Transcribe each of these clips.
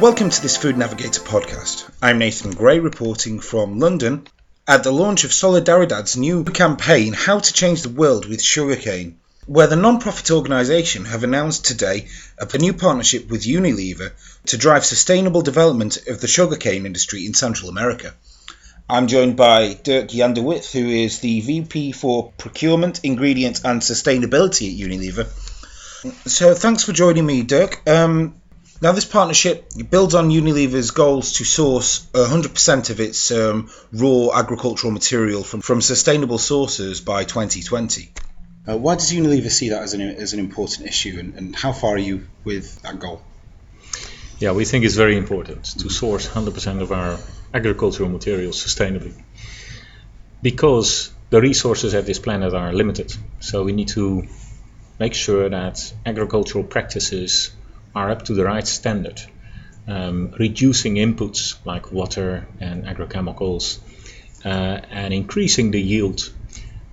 Welcome to this Food Navigator podcast. I'm Nathan Gray reporting from London at the launch of Solidaridad's new campaign, How to Change the World with Sugarcane, where the non-profit organisation have announced today a new partnership with Unilever to drive sustainable development of the sugarcane industry in Central America. I'm joined by Dirk Jan de With, who is the VP for Procurement, Ingredients and Sustainability at Unilever. So thanks for joining me, Dirk. Um, now, this partnership builds on Unilever's goals to source 100% of its um, raw agricultural material from, from sustainable sources by 2020. Uh, why does Unilever see that as an, as an important issue, and, and how far are you with that goal? Yeah, we think it's very important to source 100% of our agricultural materials sustainably because the resources at this planet are limited. So we need to make sure that agricultural practices are up to the right standard, um, reducing inputs like water and agrochemicals, uh, and increasing the yield,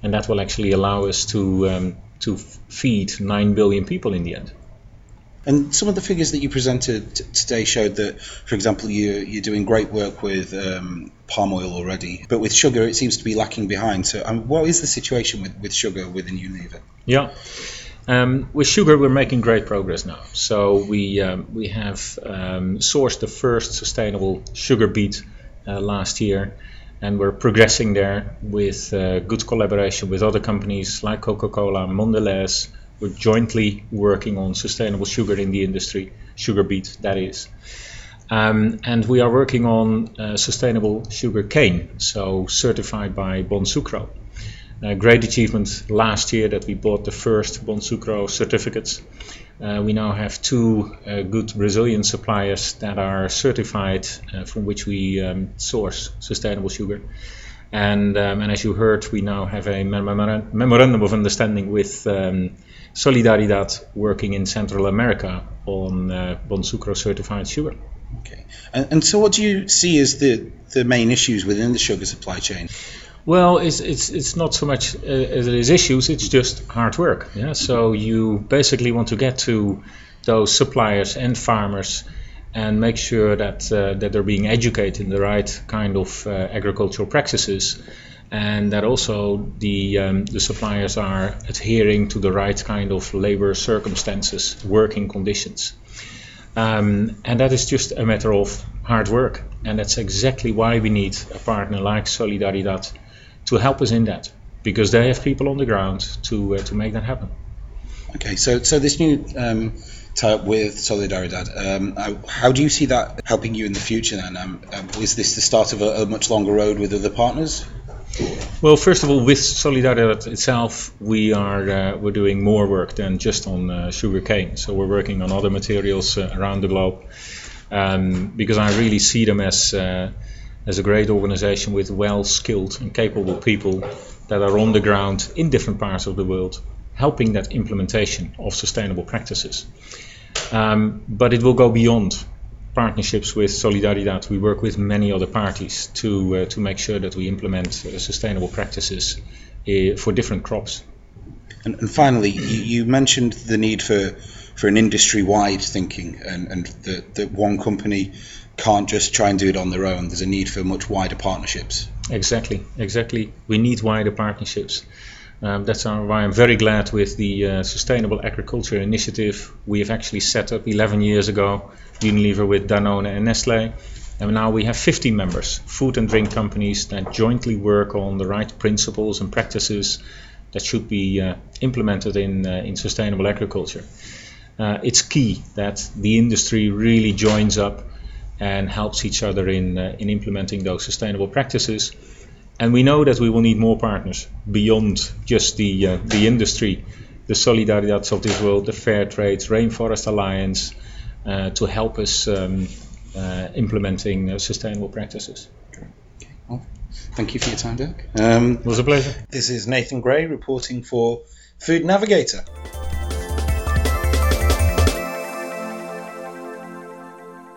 and that will actually allow us to um, to feed nine billion people in the end. And some of the figures that you presented t- today showed that, for example, you, you're doing great work with um, palm oil already, but with sugar it seems to be lacking behind. So, um, what is the situation with, with sugar within Unilever? Yeah. Um, with sugar, we're making great progress now. So we um, we have um, sourced the first sustainable sugar beet uh, last year, and we're progressing there with uh, good collaboration with other companies like Coca-Cola, Mondelez. We're jointly working on sustainable sugar in the industry, sugar beet that is. Um, and we are working on uh, sustainable sugar cane, so certified by Bonsucro. A great achievement last year that we bought the first Bonsucro certificates. Uh, we now have two uh, good Brazilian suppliers that are certified uh, from which we um, source sustainable sugar. And, um, and, as you heard, we now have a memorandum of understanding with um, Solidaridad working in Central America on uh, Bonsucro certified sugar. Okay. And, and, so, what do you see as the, the main issues within the sugar supply chain? Well, it's it's it's not so much uh, as it is issues. It's just hard work. Yeah. So you basically want to get to those suppliers and farmers and make sure that uh, that they're being educated in the right kind of uh, agricultural practices, and that also the um, the suppliers are adhering to the right kind of labor circumstances, working conditions. Um, and that is just a matter of hard work, and that's exactly why we need a partner like Solidaridad to help us in that because they have people on the ground to uh, to make that happen. Okay, so so this new um, tie-up with Solidaridad, um, uh, how do you see that helping you in the future? Then, um, um, is this the start of a, a, much longer road with other partners? Well, first of all, with Solidaridad itself, we are uh, we're doing more work than just on uh, sugar cane. So we're working on other materials uh, around the globe um, because I really see them as as a great organization with well skilled and capable people that are on the ground in different parts of the world helping that implementation of sustainable practices. Um, but it will go beyond partnerships with Solidaridad. We work with many other parties to, uh, to make sure that we implement uh, sustainable practices uh, for different crops. And, and finally, you, you, mentioned the need for, for an industry wide thinking and, and that, that one company can't just try and do it on their own. There's a need for much wider partnerships. Exactly, exactly. We need wider partnerships. Um, that's why I'm very glad with the uh, Sustainable Agriculture Initiative we have actually set up 11 years ago, Unilever with Danone and Nestle. And now we have 50 members, food and drink companies that jointly work on the right principles and practices that should be uh, implemented in, uh, in sustainable agriculture. Uh, it's key that the industry really joins up and helps each other in, uh, in implementing those sustainable practices. And we know that we will need more partners beyond just the, uh, the industry, the Solidaridads of this world, the Fair Trades, Rainforest Alliance, uh, to help us um, uh, implementing uh, sustainable practices. Okay. Well, thank you for your time, Dirk. Um, it was a pleasure. This is Nathan Gray reporting for Food Navigator.